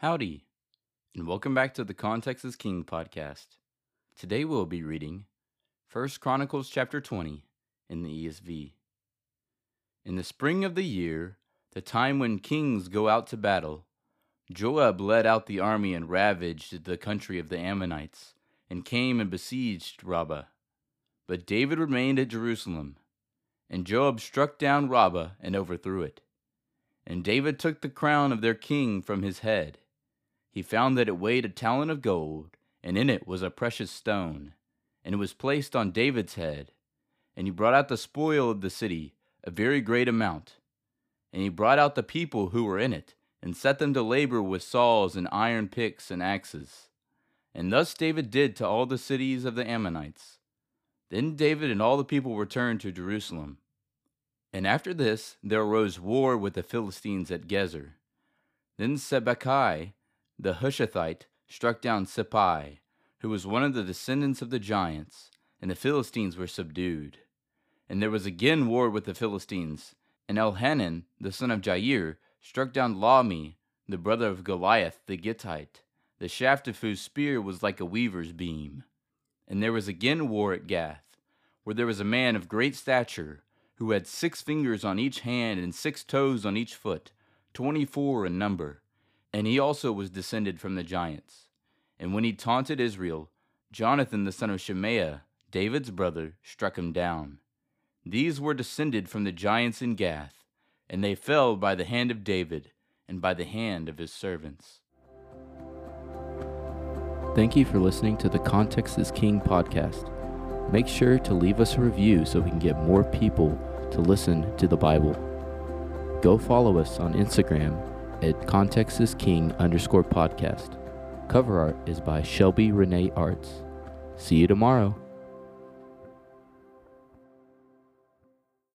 Howdy, and welcome back to the Context is King podcast. Today we'll be reading 1 Chronicles chapter 20 in the ESV. In the spring of the year, the time when kings go out to battle, Joab led out the army and ravaged the country of the Ammonites, and came and besieged Rabbah. But David remained at Jerusalem, and Joab struck down Rabbah and overthrew it. And David took the crown of their king from his head. He found that it weighed a talent of gold, and in it was a precious stone, and it was placed on David's head. And he brought out the spoil of the city, a very great amount. And he brought out the people who were in it, and set them to labor with saws and iron picks and axes. And thus David did to all the cities of the Ammonites. Then David and all the people returned to Jerusalem. And after this there arose war with the Philistines at Gezer. Then Sibbecai the Hushathite struck down Sippai, who was one of the descendants of the giants, and the Philistines were subdued. And there was again war with the Philistines, and Elhanan, the son of Jair, struck down Lahmi, the brother of Goliath the Gittite, the shaft of whose spear was like a weaver's beam. And there was again war at Gath, where there was a man of great stature, who had six fingers on each hand and six toes on each foot, twenty four in number. And he also was descended from the giants. And when he taunted Israel, Jonathan the son of Shemaiah, David's brother, struck him down. These were descended from the giants in Gath, and they fell by the hand of David and by the hand of his servants. Thank you for listening to the Context is King podcast. Make sure to leave us a review so we can get more people to listen to the Bible. Go follow us on Instagram at Context is King underscore podcast. Cover art is by Shelby Renee Arts. See you tomorrow.